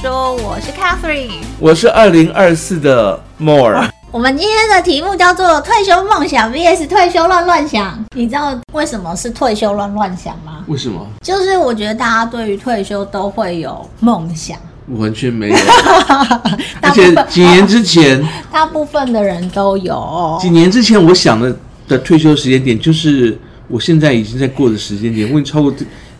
说，我是 Catherine，我是二零二四的 More。我们今天的题目叫做退休梦想 VS 退休乱乱想。你知道为什么是退休乱乱想吗？为什么？就是我觉得大家对于退休都会有梦想，完全没有。而且几年之前，大部分的人都有。几年之前，我想的的退休时间点，就是我现在已经在过的时间点，我已经超过。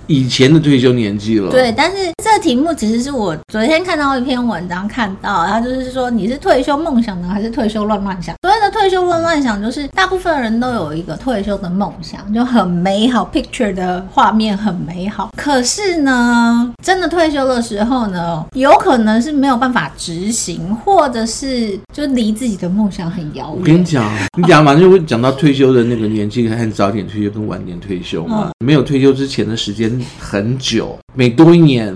以前的退休年纪了，对，但是这个题目其实是我昨天看到一篇文章看到，他就是说你是退休梦想呢，还是退休乱乱想？所谓的退休乱乱想，就是大部分人都有一个退休的梦想，就很美好，picture 的画面很美好。可是呢，真的退休的时候呢，有可能是没有办法执行，或者是就离自己的梦想很遥远。我跟你讲，你讲嘛，就会讲到退休的那个年纪，看早点退休跟晚点退休嘛。嗯、没有退休之前的时间。很久，每多一年，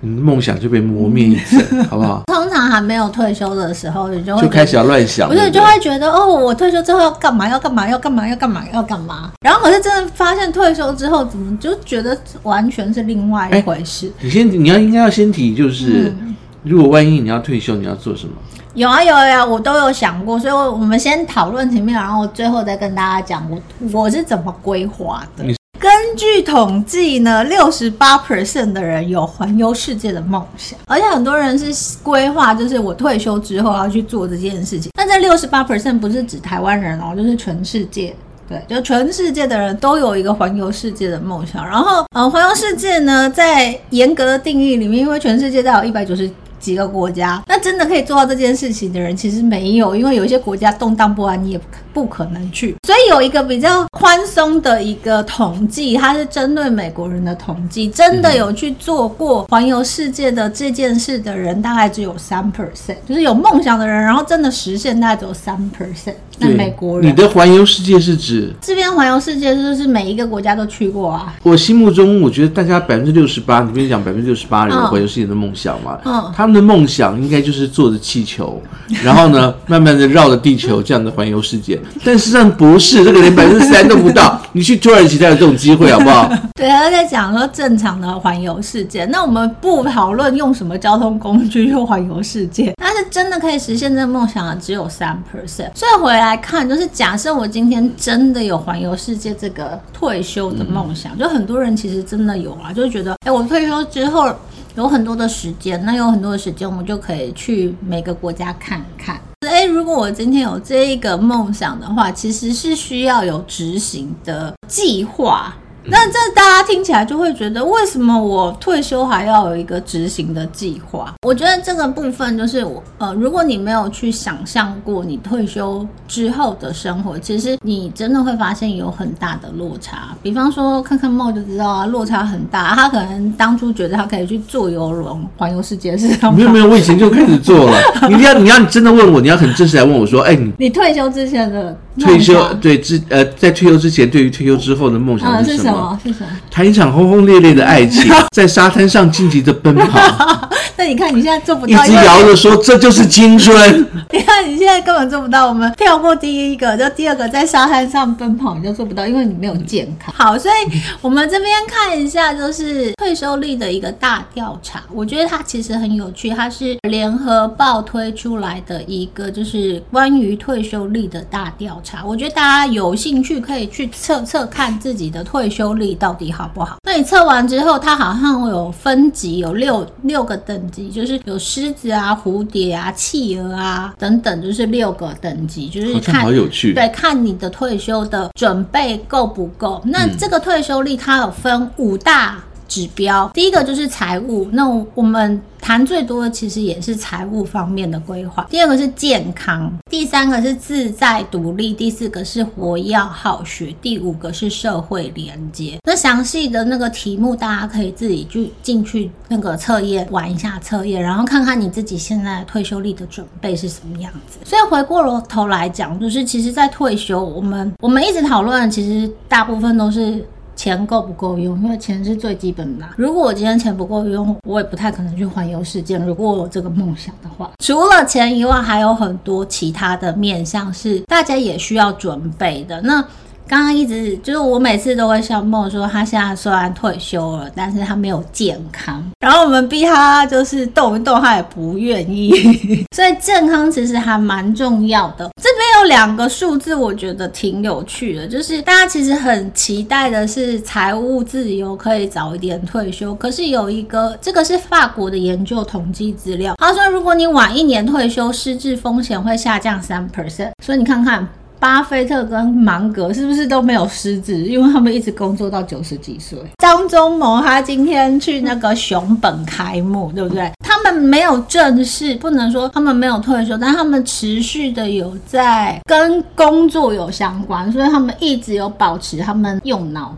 你的梦想就被磨灭一次，好不好？通常还没有退休的时候，你就会就开始要乱想，不是就会觉得哦，我退休之后要干嘛？要干嘛？要干嘛？要干嘛？要干嘛？然后可是真的发现退休之后，怎么就觉得完全是另外一回事？你先，你要应该要先提，就是、嗯、如果万一你要退休，你要做什么？有啊有啊，我都有想过，所以我们先讨论前面，然后最后再跟大家讲我我是怎么规划的。根据统计呢，六十八 percent 的人有环游世界的梦想，而且很多人是规划，就是我退休之后要去做这件事情。但这六十八 percent 不是指台湾人哦，就是全世界，对，就全世界的人都有一个环游世界的梦想。然后，呃，环游世界呢，在严格的定义里面，因为全世界大概有一百九十几个国家，那真的可以做到这件事情的人其实没有，因为有一些国家动荡不安，你也不可。不可能去，所以有一个比较宽松的一个统计，它是针对美国人的统计，真的有去做过环游世界的这件事的人，大概只有三 percent，就是有梦想的人，然后真的实现大概只有三 percent。那美国人，你的环游世界是指这边环游世界就是每一个国家都去过啊？我心目中，我觉得大家百分之六十八，你不是讲百分之六十八人环游世界的梦想嘛，嗯，他们的梦想应该就是坐着气球，然后呢，慢慢的绕着地球这样的环游世界。但实际上不是，这个连百分之三都不到。你去土耳其才有这种机会，好不好？对，他在讲说正常的环游世界。那我们不讨论用什么交通工具去环游世界，但是真的可以实现这个梦想的只有三 percent。所以回来看，就是假设我今天真的有环游世界这个退休的梦想，嗯、就很多人其实真的有啊，就是觉得，哎，我退休之后有很多的时间，那有很多的时间，我们就可以去每个国家看看。哎，如果我今天有这一个梦想的话，其实是需要有执行的计划。那这大家听起来就会觉得，为什么我退休还要有一个执行的计划？我觉得这个部分就是我呃，如果你没有去想象过你退休之后的生活，其实你真的会发现有很大的落差。比方说，看看梦就知道啊，落差很大。他可能当初觉得他可以去坐游轮环游世界，是。没有没有，我以前就开始做了。你要你要你真的问我，你要很正式来问我说，哎，你你退休之前的退休对之呃，在退休之前，对于退休之后的梦想是什么？哦，是什么？谈一场轰轰烈烈的爱情，在沙滩上尽情的奔跑。那你看你现在做不到，一直摇着说这就是青春。你看你现在根本做不到。我们跳过第一个，就第二个在沙滩上奔跑，你就做不到，因为你没有健康。好，所以我们这边看一下，就是退休率的一个大调查。我觉得它其实很有趣，它是联合报推出来的一个就是关于退休率的大调查。我觉得大家有兴趣可以去测测看自己的退休率到底好不好。那你测完之后，它好像有分级，有六六个等级。就是有狮子啊、蝴蝶啊、企鹅啊等等，就是六个等级，就是看好有趣。对，看你的退休的准备够不够。那这个退休率它有分五大指标，第一个就是财务，那我们。谈最多的其实也是财务方面的规划，第二个是健康，第三个是自在独立，第四个是活要好学，第五个是社会连接。那详细的那个题目，大家可以自己去进去那个测验玩一下测验，然后看看你自己现在退休力的准备是什么样子。所以回过了头来讲，就是其实，在退休，我们我们一直讨论，其实大部分都是。钱够不够用？因为钱是最基本的。如果我今天钱不够用，我也不太可能去环游世界。如果我有这个梦想的话，除了钱以外，还有很多其他的面向是大家也需要准备的。那刚刚一直就是我每次都会笑梦说，他现在虽然退休了，但是他没有健康。然后我们逼他就是动一动，他也不愿意。所以健康其实还蛮重要的。这边有两个数字，我觉得挺有趣的，就是大家其实很期待的是财务自由，可以早一点退休。可是有一个，这个是法国的研究统计资料，他说如果你晚一年退休，失智风险会下降三 percent。所以你看看。巴菲特跟芒格是不是都没有失职？因为他们一直工作到九十几岁。张忠谋他今天去那个熊本开幕，对不对？他们没有正式，不能说他们没有退休，但他们持续的有在跟工作有相关，所以他们一直有保持他们用脑。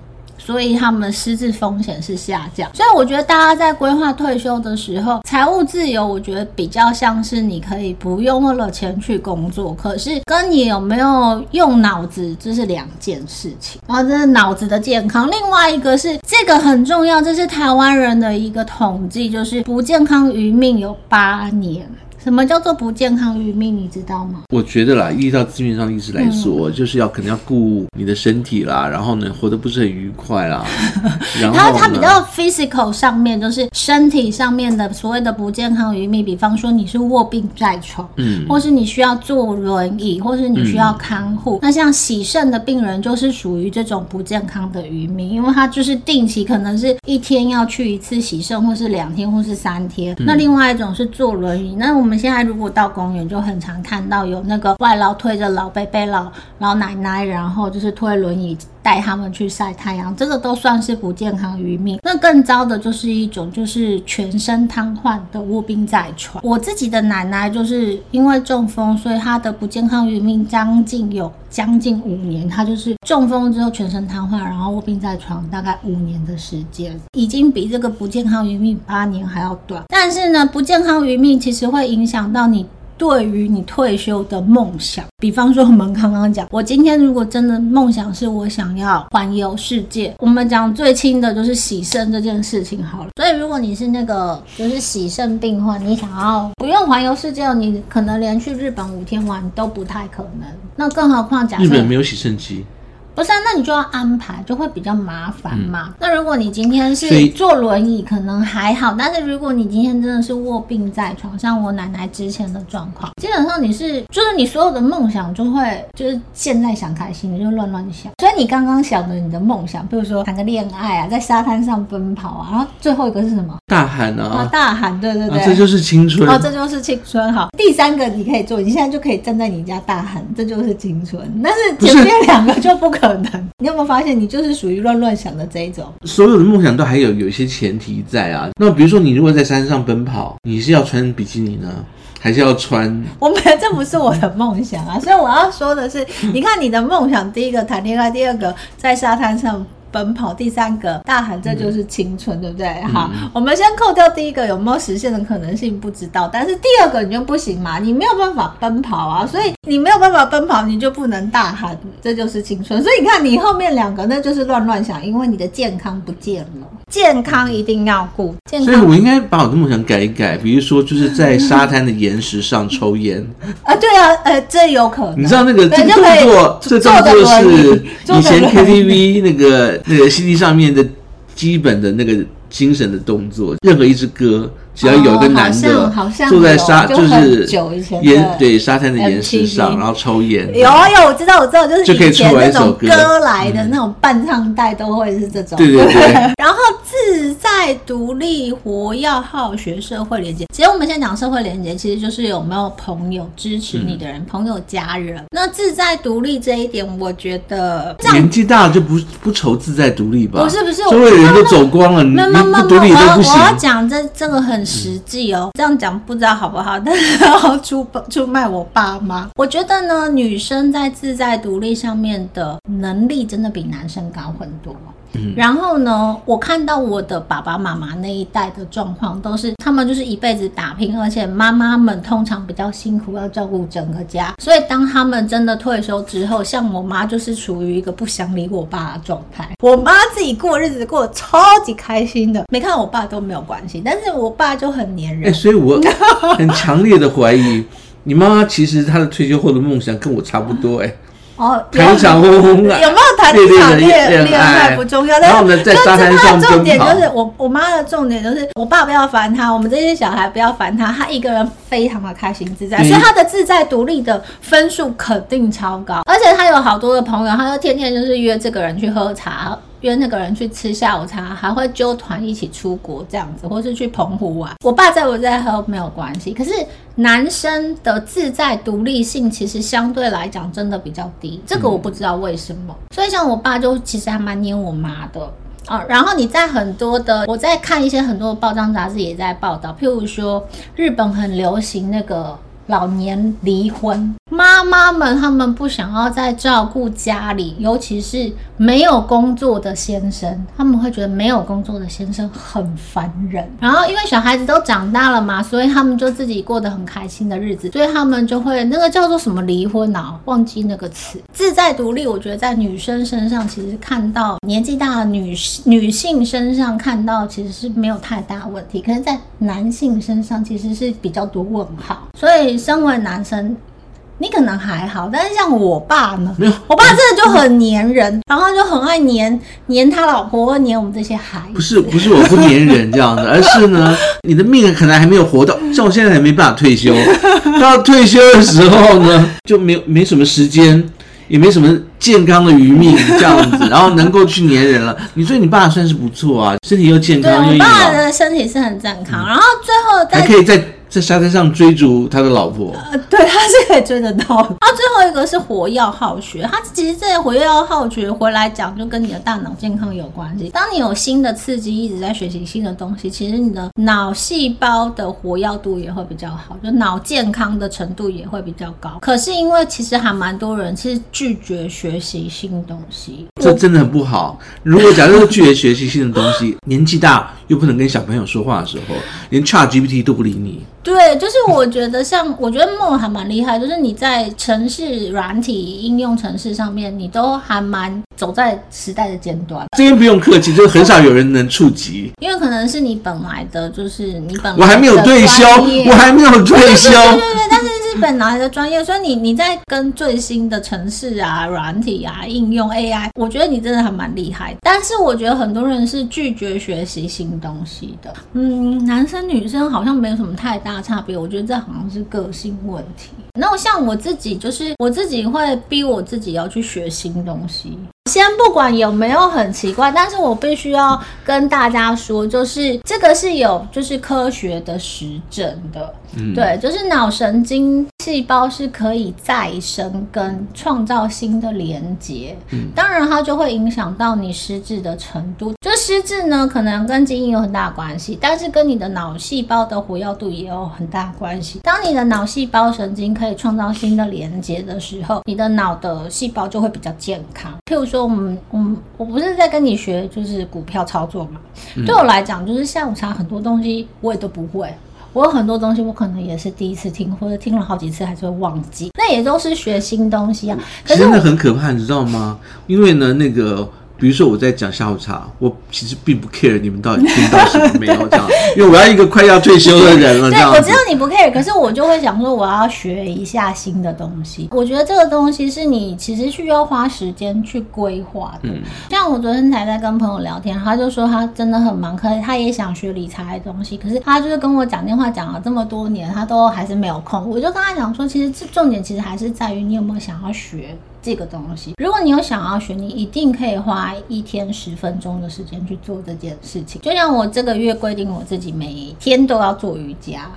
所以他们失智风险是下降，所以我觉得大家在规划退休的时候，财务自由，我觉得比较像是你可以不用为了钱去工作，可是跟你有没有用脑子，这是两件事情。然后这是脑子的健康，另外一个是这个很重要，这是台湾人的一个统计，就是不健康余命有八年。什么叫做不健康余命？你知道吗？我觉得啦，依照字面上的意思来说，嗯、就是要可能要顾你的身体啦，然后呢，活得不是很愉快啦。然后它它比较 physical 上面，就是身体上面的所谓的不健康余命，比方说你是卧病在床，嗯，或是你需要坐轮椅，或是你需要看护。嗯、那像洗肾的病人，就是属于这种不健康的余命，因为他就是定期可能是一天要去一次洗肾，或是两天，或是三天。嗯、那另外一种是坐轮椅，那我们。我们现在如果到公园，就很常看到有那个外劳推着老伯伯、老老奶奶，然后就是推轮椅带他们去晒太阳，这个都算是不健康余命。那更糟的就是一种，就是全身瘫痪的卧病在床。我自己的奶奶就是因为中风，所以她的不健康余命将近有将近五年。她就是中风之后全身瘫痪，然后卧病在床，大概五年的时间，已经比这个不健康余命八年还要短。但是呢，不健康余命其实会影响到你。对于你退休的梦想，比方说我们刚刚讲，我今天如果真的梦想是我想要环游世界，我们讲最轻的就是洗肾这件事情好了。所以如果你是那个就是洗肾病患，你想要不用环游世界，你可能连去日本五天玩都不太可能。那更何况假设日本没有洗肾机。不是啊，那你就要安排，就会比较麻烦嘛。嗯、那如果你今天是坐轮椅，可能还好。但是如果你今天真的是卧病在床，像我奶奶之前的状况，基本上你是就是你所有的梦想就会就是现在想开心，你就乱乱想。所以你刚刚想的你的梦想，比如说谈个恋爱啊，在沙滩上奔跑啊，然后最后一个是什么？大喊啊！啊大喊，对对对、啊，这就是青春。哦，这就是青春。好，第三个你可以做，你现在就可以站在你家大喊，这就是青春。但是前面两个就不可能。你有没有发现，你就是属于乱乱想的这一种？所有的梦想都还有有一些前提在啊。那比如说，你如果在山上奔跑，你是要穿比基尼呢，还是要穿？我没有，这不是我的梦想啊。所以我要说的是，你看你的梦想，第一个谈恋爱，第二个在沙滩上。奔跑，第三个大喊，这就是青春，嗯、对不对？好，嗯、我们先扣掉第一个有没有实现的可能性，不知道。但是第二个你就不行嘛，你没有办法奔跑啊，所以你没有办法奔跑，你就不能大喊，这就是青春。所以你看，你后面两个那就是乱乱想，因为你的健康不见了，健康一定要顾。健康，所以我应该把我的梦想改一改，比如说就是在沙滩的岩石上抽烟啊，对啊，呃，这有可能。你知道那个这个动作，这动作是以前 KTV 那个。那个 CD 上面的基本的那个精神的动作，任何一支歌。只要有一个男的坐在沙，就是岩对沙滩的岩石上，然后抽烟。有啊有，我知道我知道，就是以前那种歌来的那种伴唱带都会是这种。对对对。然后自在独立活要好学社会连接。其实我们现在讲社会连接，其实就是有没有朋友支持你的人，朋友家人。那自在独立这一点，我觉得年纪大了就不不愁自在独立吧？不是不是，周围人都走光了，你不独立都不行。我要讲这这个很。实际哦，这样讲不知道好不好，但是要出出卖我爸妈。我觉得呢，女生在自在独立上面的能力真的比男生高很多。嗯、然后呢，我看到我的爸爸妈妈那一代的状况，都是他们就是一辈子打拼，而且妈妈们通常比较辛苦，要照顾整个家。所以当他们真的退休之后，像我妈就是处于一个不想理我爸的状态。我妈自己过日子过得超级开心的，没看我爸都没有关系，但是我爸就很黏人。欸、所以我 很强烈的怀疑，你妈妈其实她的退休后的梦想跟我差不多、欸，哎。哦，谈一场轰轰有没有谈一场恋恋爱不重要，然后呢，在沙滩上重点就是我我妈的重点就是我爸不要烦他，我们这些小孩不要烦他，他一个人非常的开心自在，嗯、所以他的自在独立的分数肯定超高，而且他有好多的朋友，他就天天就是约这个人去喝茶。约那个人去吃下午茶，还会揪团一起出国这样子，或是去澎湖玩。我爸在我在喝没有关系，可是男生的自在独立性其实相对来讲真的比较低，这个我不知道为什么。所以像我爸就其实还蛮黏我妈的啊。然后你在很多的，我在看一些很多的报章杂志也在报道，譬如说日本很流行那个。老年离婚，妈妈们他们不想要再照顾家里，尤其是没有工作的先生，他们会觉得没有工作的先生很烦人。然后因为小孩子都长大了嘛，所以他们就自己过得很开心的日子，所以他们就会那个叫做什么离婚啊，忘记那个词，自在独立。我觉得在女生身上，其实看到年纪大的女女性身上看到其实是没有太大问题，可是在男性身上其实是比较多问号，所以。身为男生，你可能还好，但是像我爸呢？没有，我爸真的就很粘人，然后就很爱粘粘他老婆，粘我们这些孩子。不是不是，我不粘人这样子，而是呢，你的命可能还没有活到，像我现在还没办法退休，到退休的时候呢，就没没什么时间，也没什么健康的余命这样子，然后能够去粘人了。你说你爸算是不错啊，身体又健康又爸的身体是很健康，嗯、然后最后还可以再。在沙滩上追逐他的老婆，呃，对，他是可以追得到的。啊，最后一个是活药好学，他其实这个活跃好学回来讲，就跟你的大脑健康有关系。当你有新的刺激，一直在学习新的东西，其实你的脑细胞的活跃度也会比较好，就脑健康的程度也会比较高。可是因为其实还蛮多人是拒绝学习新东西，这真的很不好。如果假如拒绝学习新的东西，年纪大又不能跟小朋友说话的时候，连 ChatGPT 都不理你。对，就是我觉得像，我觉得梦还蛮厉害，就是你在城市软体应用城市上面，你都还蛮走在时代的尖端。这边不用客气，就是很少有人能触及，因为可能是你本来的，就是你本来我还没有退休，我还没有退休，对对对，但是是本来的专业，所以你你在跟最新的城市啊、软体啊、应用 AI，我觉得你真的还蛮厉害。但是我觉得很多人是拒绝学习新东西的，嗯，男生女生好像没有什么太大。差别，我觉得这好像是个性问题。那我像我自己，就是我自己会逼我自己要去学新东西。先不管有没有很奇怪，但是我必须要跟大家说，就是这个是有就是科学的实证的，嗯，对，就是脑神经细胞是可以再生跟创造新的连接，嗯，当然它就会影响到你失智的程度。就失智呢，可能跟基因有很大关系，但是跟你的脑细胞的活跃度也有很大关系。当你的脑细胞神经可以创造新的连接的时候，你的脑的细胞就会比较健康。譬如说。我们，我们，我不是在跟你学，就是股票操作嘛。嗯、对我来讲，就是下午茶很多东西我也都不会。我有很多东西，我可能也是第一次听，或者听了好几次还是会忘记。那也都是学新东西啊。可是真的很可怕，你知道吗？因为呢，那个。比如说我在讲下午茶，我其实并不 care 你们到底听到什么没有这样，因为我要一个快要退休的人了。对，我知道你不 care，可是我就会想说我要学一下新的东西。我觉得这个东西是你其实需要花时间去规划的。嗯，像我昨天才在跟朋友聊天，他就说他真的很忙，可是他也想学理财的东西，可是他就是跟我讲电话讲了这么多年，他都还是没有空。我就跟他讲说，其实这重点其实还是在于你有没有想要学。这个东西，如果你有想要学，你一定可以花一天十分钟的时间去做这件事情。就像我这个月规定我自己每天都要做瑜伽，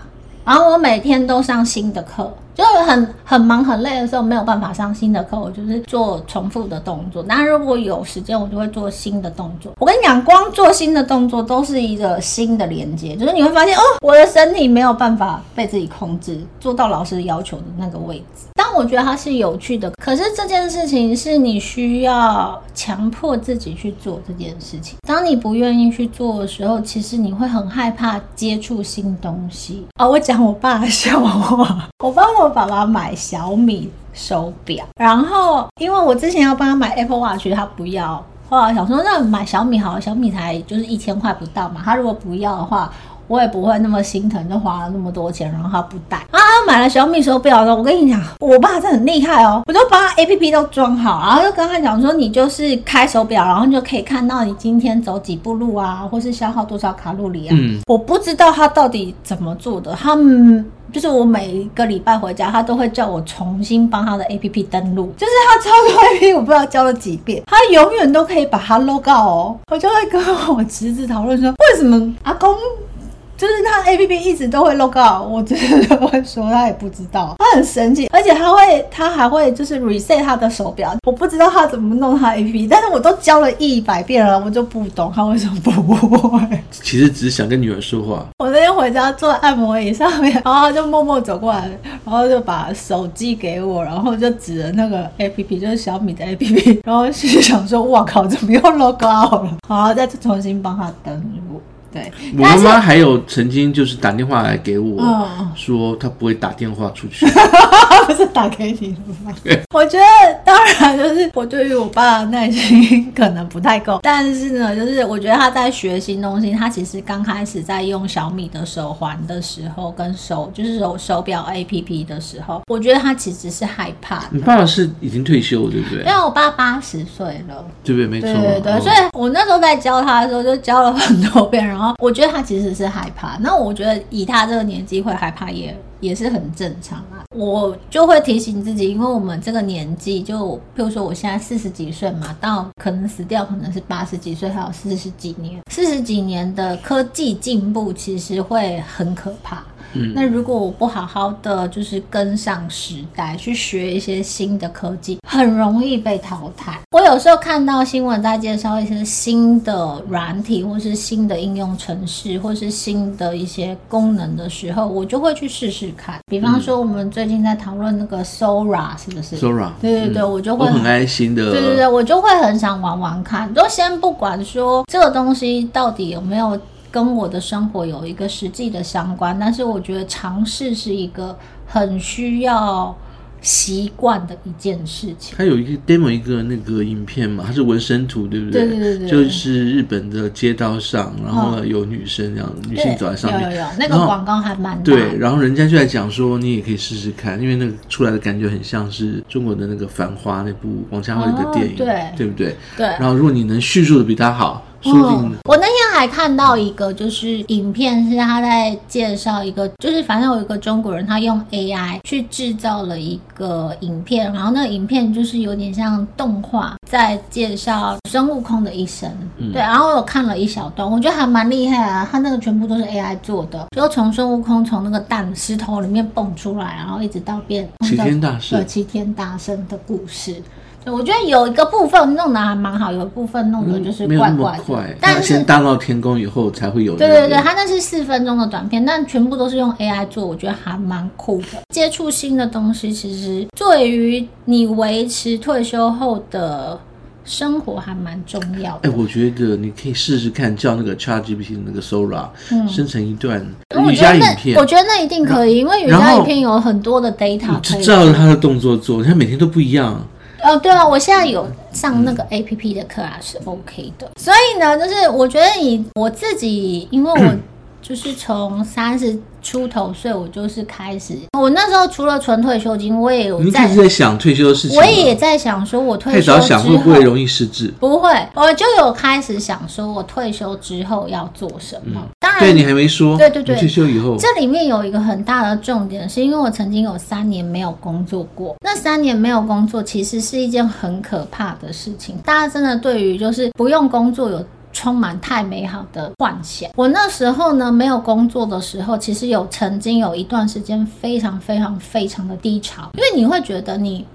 然后我每天都上新的课。就是很很忙很累的时候没有办法上新的课，我就是做重复的动作。那如果有时间，我就会做新的动作。我跟你讲，光做新的动作都是一个新的连接，就是你会发现哦，我的身体没有办法被自己控制，做到老师要求的那个位置。我觉得它是有趣的，可是这件事情是你需要强迫自己去做这件事情。当你不愿意去做的时候，其实你会很害怕接触新东西。哦，我讲我爸的笑话，我帮我爸爸买小米手表，然后因为我之前要帮他买 Apple Watch，他不要。后来想说，那买小米好，小米才就是一千块不到嘛。他如果不要的话，我也不会那么心疼，就花了那么多钱，然后他不戴啊。买了小米手表的，我跟你讲，我爸真的很厉害哦，我就把他 APP 都装好，然后就跟他讲说，你就是开手表，然后你就可以看到你今天走几步路啊，或是消耗多少卡路里啊。嗯，我不知道他到底怎么做的，他们就是我每一个礼拜回家，他都会叫我重新帮他的 APP 登录，就是他操作 APP，我不知道教了几遍，他永远都可以把它 log out 哦，我就会跟我侄子讨论说，为什么阿公？就是他 A P P 一直都会 log out，我真的会说他也不知道，他很神奇，而且他会，他还会就是 reset 他的手表，我不知道他怎么弄他 A P P，但是我都教了一百遍了，我就不懂他为什么不会。其实只是想跟女儿说话。我那天回家坐在按摩椅上面，然后他就默默走过来，然后就把手机给我，然后就指着那个 A P P，就是小米的 A P P，然后心想说：哇靠，怎么又 log out 了？然后再重新帮他登录。对，我妈妈还有曾经就是打电话来给我，说她不会打电话出去，不是打给你吗？我觉得当然就是我对于我爸的耐心 可能不太够，但是呢，就是我觉得他在学新东西，他其实刚开始在用小米的手环的时候，跟手就是手手表 APP 的时候，我觉得他其实是害怕。你爸爸是已经退休了，对不对？因为我爸八十岁了，对不对？没错，对对对，所以我那时候在教他的时候，就教了很多遍，然后。我觉得他其实是害怕，那我觉得以他这个年纪会害怕也也是很正常啊。我就会提醒自己，因为我们这个年纪，就譬如说我现在四十几岁嘛，到可能死掉可能是八十几岁，还有四十几年，四十几年的科技进步其实会很可怕。嗯，那如果我不好好的就是跟上时代，去学一些新的科技，很容易被淘汰。我有时候看到新闻在介绍一些新的软体，或是新的应用程式，或是新的一些功能的时候，我就会去试试看。比方说，我们最近在讨论那个 Sora，是不是？Sora，对对对，我就会很爱心的。对对对，我就会很想玩玩看。就先不管说这个东西到底有没有。跟我的生活有一个实际的相关，但是我觉得尝试是一个很需要习惯的一件事情。它有一个 demo 一个那个影片嘛，它是纹身图，对不对？对对对，就是日本的街道上，然后呢有女生这样，女性走在上面，有有有，那个广告还蛮大。对，然后人家就在讲说，你也可以试试看，因为那个出来的感觉很像是中国的那个《繁花》那部王家卫的电影，对对不对？对。然后如果你能叙述的比他好。哦，我那天还看到一个，就是影片，是他在介绍一个，就是反正有一个中国人，他用 AI 去制造了一个影片，然后那个影片就是有点像动画，在介绍孙悟空的一生。嗯、对，然后我看了一小段，我觉得还蛮厉害啊，他那个全部都是 AI 做的，就从孙悟空从那个蛋石头里面蹦出来，然后一直到变齐天大圣，对，齐天大圣的故事。我觉得有一个部分弄得还蛮好，有一部分弄得就是怪怪的。快，但是先大闹天宫以后才会有。对对对，它那是四分钟的短片，但全部都是用 AI 做，我觉得还蛮酷的。接触新的东西，其实对于你维持退休后的生活还蛮重要的。哎，我觉得你可以试试看，叫那个 ChatGPT 的那个 Sora 嗯生成一段瑜伽影片。我觉得那一定可以，因为瑜伽影片有很多的 data，就照着他的动作做，他每天都不一样。哦，对啊，我现在有上那个 A P P 的课啊，是 O K 的。所以呢，就是我觉得你我自己，因为我就是从三十出头岁，我就是开始，我那时候除了存退休金，我也有在你一直在想退休的事情。我也在想说，我退休之后太早想会不会容易失智？不会，我就有开始想说，我退休之后要做什么。嗯对，你还没说，对对对，退休以后，这里面有一个很大的重点，是因为我曾经有三年没有工作过。那三年没有工作，其实是一件很可怕的事情。大家真的对于就是不用工作有充满太美好的幻想。我那时候呢，没有工作的时候，其实有曾经有一段时间非常非常非常的低潮，因为你会觉得你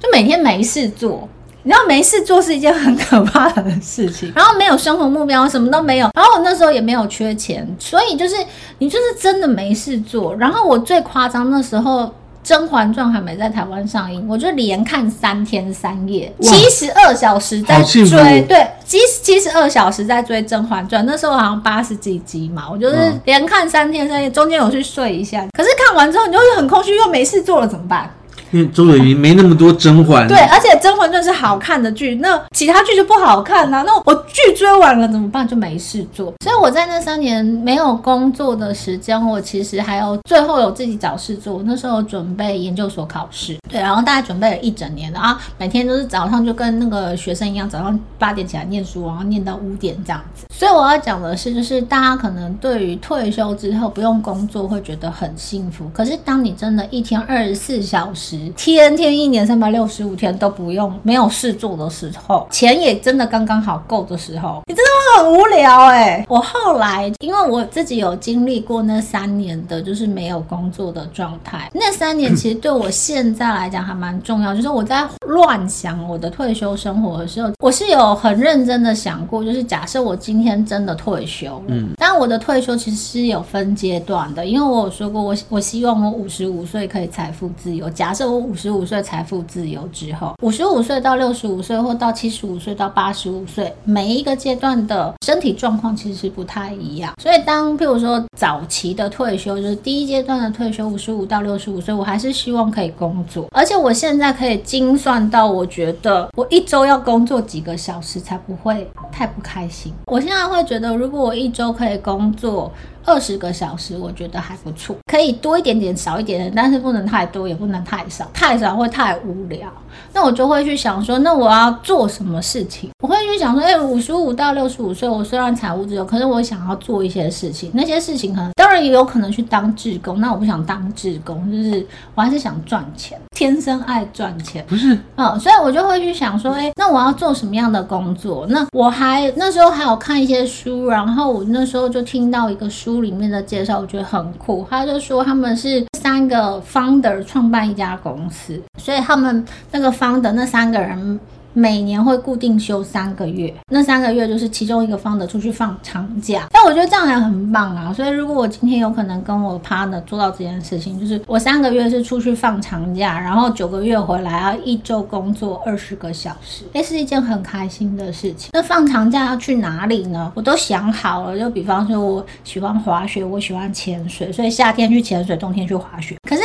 就每天没事做。你知道没事做是一件很可怕的事情，然后没有生活目标，什么都没有。然后我那时候也没有缺钱，所以就是你就是真的没事做。然后我最夸张那时候，《甄嬛传》还没在台湾上映，我就连看三天三夜，七十二小时在追，对，七七十二小时在追《甄嬛传》。那时候好像八十几集嘛，我就是连看三天三夜，中间有去睡一下。可是看完之后，你就会很空虚，又没事做了，怎么办？因为周渝民没那么多甄嬛。对，而且《甄嬛传》是好看的剧，那其他剧就不好看啊。那我剧追完了怎么办？就没事做。所以我在那三年没有工作的时间，我其实还有最后有自己找事做。那时候准备研究所考试，对，然后大概准备了一整年，的啊每天都是早上就跟那个学生一样，早上八点起来念书，然后念到五点这样子。所以我要讲的是，就是大家可能对于退休之后不用工作会觉得很幸福，可是当你真的一天二十四小时，天天一年三百六十五天都不用没有事做的时候，钱也真的刚刚好够的时候，你真的会很无聊哎、欸。我后来因为我自己有经历过那三年的就是没有工作的状态，那三年其实对我现在来讲还蛮重要，就是我在乱想我的退休生活的时候，我是有很认真的想过，就是假设我今天真的退休，嗯，但我的退休其实是有分阶段的，因为我有说过，我我希望我五十五岁可以财富自由。假设我五十五岁财富自由之后，五十五岁到六十五岁，或到七十五岁到八十五岁，每一个阶段的身体状况其实不太一样。所以当譬如说早期的退休，就是第一阶段的退休，五十五到六十五岁，我还是希望可以工作，而且我现在可以精算到，我觉得我一周要工作几个小时才不会太不开心。我现在会觉得，如果我一周可以工作二十个小时，我觉得还不错，可以多一点点，少一点点，但是不能太多，也不能太少，太少会太无聊。那我就会去想说，那我要做什么事情？我会去想说，哎，五十五到六十五岁，我虽然财务自由，可是我想要做一些事情。那些事情可能，当然也有可能去当志工。那我不想当志工，就是我还是想赚钱，天生爱赚钱。不是，嗯，所以我就会去想说，哎，那我要做什么样的工作？那我还那时候还有看一些书，然后我那时候就听到一个书书里面的介绍，我觉得很酷。他就说他们是三个 founder 创办一家公司，所以他们那个。founder 那三个人每年会固定休三个月，那三个月就是其中一个方的出去放长假。但我觉得这样还很棒啊！所以如果我今天有可能跟我 partner 做到这件事情，就是我三个月是出去放长假，然后九个月回来要一周工作二十个小时，诶，是一件很开心的事情。那放长假要去哪里呢？我都想好了，就比方说我喜欢滑雪，我喜欢潜水，所以夏天去潜水，冬天去滑雪。可是。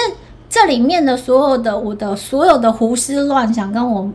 这里面的所有的我的所有的胡思乱想，跟我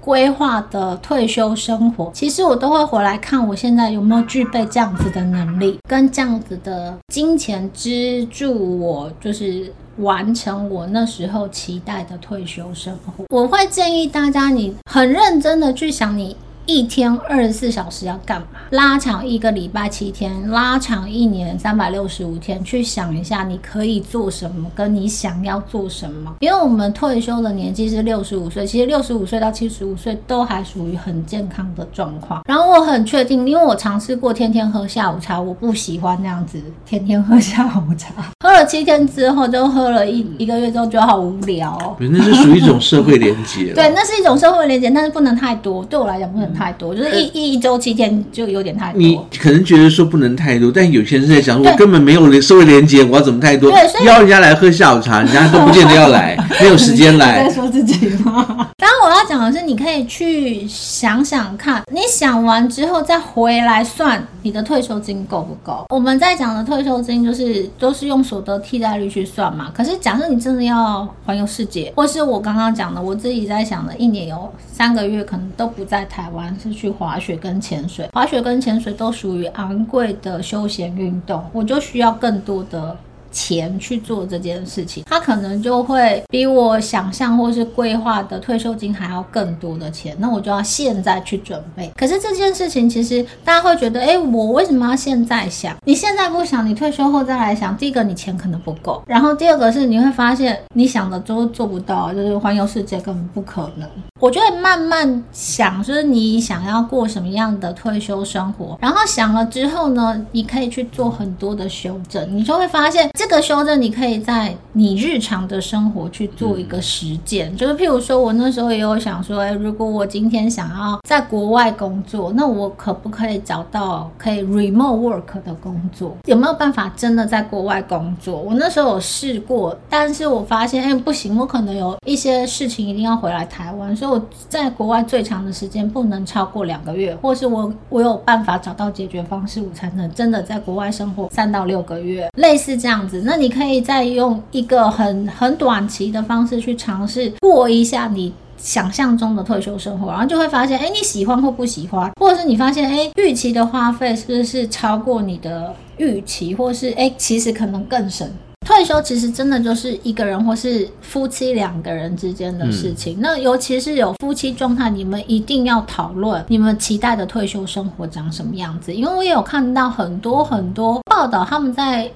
规划的退休生活，其实我都会回来看，我现在有没有具备这样子的能力，跟这样子的金钱资助我，就是完成我那时候期待的退休生活。我会建议大家，你很认真的去想你。一天二十四小时要干嘛？拉长一个礼拜七天，拉长一年三百六十五天，去想一下你可以做什么，跟你想要做什么。因为我们退休的年纪是六十五岁，其实六十五岁到七十五岁都还属于很健康的状况。然后我很确定，因为我尝试过天天喝下午茶，我不喜欢那样子天天喝下午茶。喝了七天之后，就喝了一一个月之后，觉得好无聊哦。那是属于一种社会连接。对，那是一种社会连接，但是不能太多。对我来讲，不能太。太多，就是一一周七天就有点太多。你可能觉得说不能太多，但有些人在想说，我根本没有连社会连接，我要怎么太多？对邀人家来喝下午茶，人家都不见得要来，没有时间来。在说自己吗？当然我要讲的是，你可以去想想看，你想完之后再回来算你的退休金够不够。我们在讲的退休金就是都是用所得替代率去算嘛。可是假设你真的要环游世界，或是我刚刚讲的，我自己在想的，一年有三个月可能都不在台湾。是去滑雪跟潜水，滑雪跟潜水都属于昂贵的休闲运动，我就需要更多的。钱去做这件事情，他可能就会比我想象或是规划的退休金还要更多的钱，那我就要现在去准备。可是这件事情其实大家会觉得，哎，我为什么要现在想？你现在不想，你退休后再来想。第一个，你钱可能不够；然后第二个是你会发现，你想的都做不到，就是环游世界根本不可能。我觉得慢慢想，就是你想要过什么样的退休生活，然后想了之后呢，你可以去做很多的修正，你就会发现。这个修正，你可以在你日常的生活去做一个实践，嗯、就是譬如说，我那时候也有想说，诶，如果我今天想要在国外工作，那我可不可以找到可以 remote work 的工作？有没有办法真的在国外工作？我那时候有试过，但是我发现，哎，不行，我可能有一些事情一定要回来台湾，所以我在国外最长的时间不能超过两个月，或是我我有办法找到解决方式，我才能真的在国外生活三到六个月，类似这样。那你可以再用一个很很短期的方式去尝试过一下你想象中的退休生活，然后就会发现，哎，你喜欢或不喜欢，或者是你发现，哎，预期的花费是不是超过你的预期，或是哎，其实可能更省。退休其实真的就是一个人或是夫妻两个人之间的事情。那尤其是有夫妻状态，你们一定要讨论你们期待的退休生活长什么样子。因为我也有看到很多很多报道，他们在。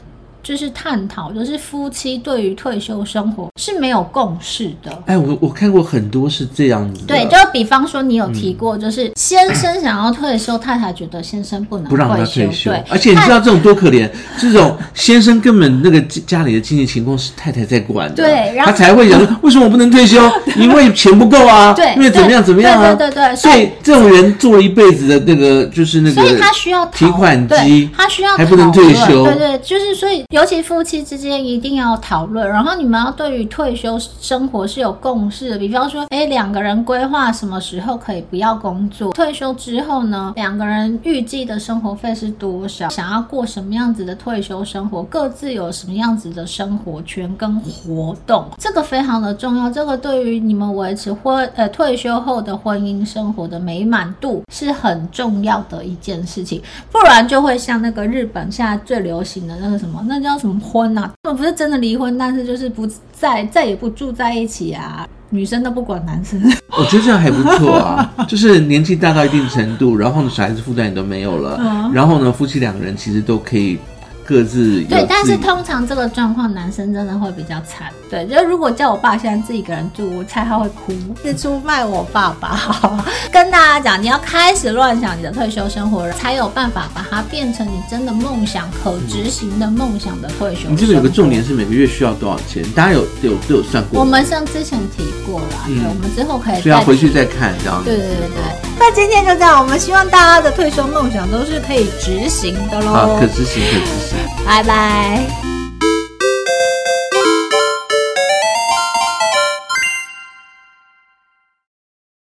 就是探讨，就是夫妻对于退休生活是没有共识的。哎，我我看过很多是这样子的。对，就比方说你有提过，就是先生想要退休，嗯、太太觉得先生不能不让他退休。对，而且你知道这种多可怜，这种先生根本那个家里的经济情况是太太在管的。对，然后他才会想说，为什么我不能退休？因为钱不够啊。对，因为怎么样怎么样啊？对对对。所以这种人做了一辈子的那个，就是那个，所以他需要提款机，他需要还不能退休。对对，就是所以。尤其夫妻之间一定要讨论，然后你们要对于退休生活是有共识的。比方说，哎，两个人规划什么时候可以不要工作，退休之后呢，两个人预计的生活费是多少，想要过什么样子的退休生活，各自有什么样子的生活圈跟活动，这个非常的重要。这个对于你们维持婚呃退休后的婚姻生活的美满度是很重要的一件事情，不然就会像那个日本现在最流行的那个什么那。叫什么婚啊？不不是真的离婚，但是就是不再再也不住在一起啊。女生都不管男生，我觉得这样还不错啊。就是年纪大到一定程度，然后呢，小孩子负担也都没有了，嗯、然后呢，夫妻两个人其实都可以。各自对，但是通常这个状况，男生真的会比较惨。对，就如果叫我爸现在自己一个人住，我猜他会哭，是出卖我爸爸。好，跟大家讲，你要开始乱想你的退休生活，才有办法把它变成你真的梦想、可执行的梦想的退休。你这个有个重点是每个月需要多少钱？大家有有都有算过？我们像之前提过了，对，我们之后可以需要回去再看这样。对对对对。那今天就这样，我们希望大家的退休梦想都是可以执行的喽。好，可执行，可执行。拜拜。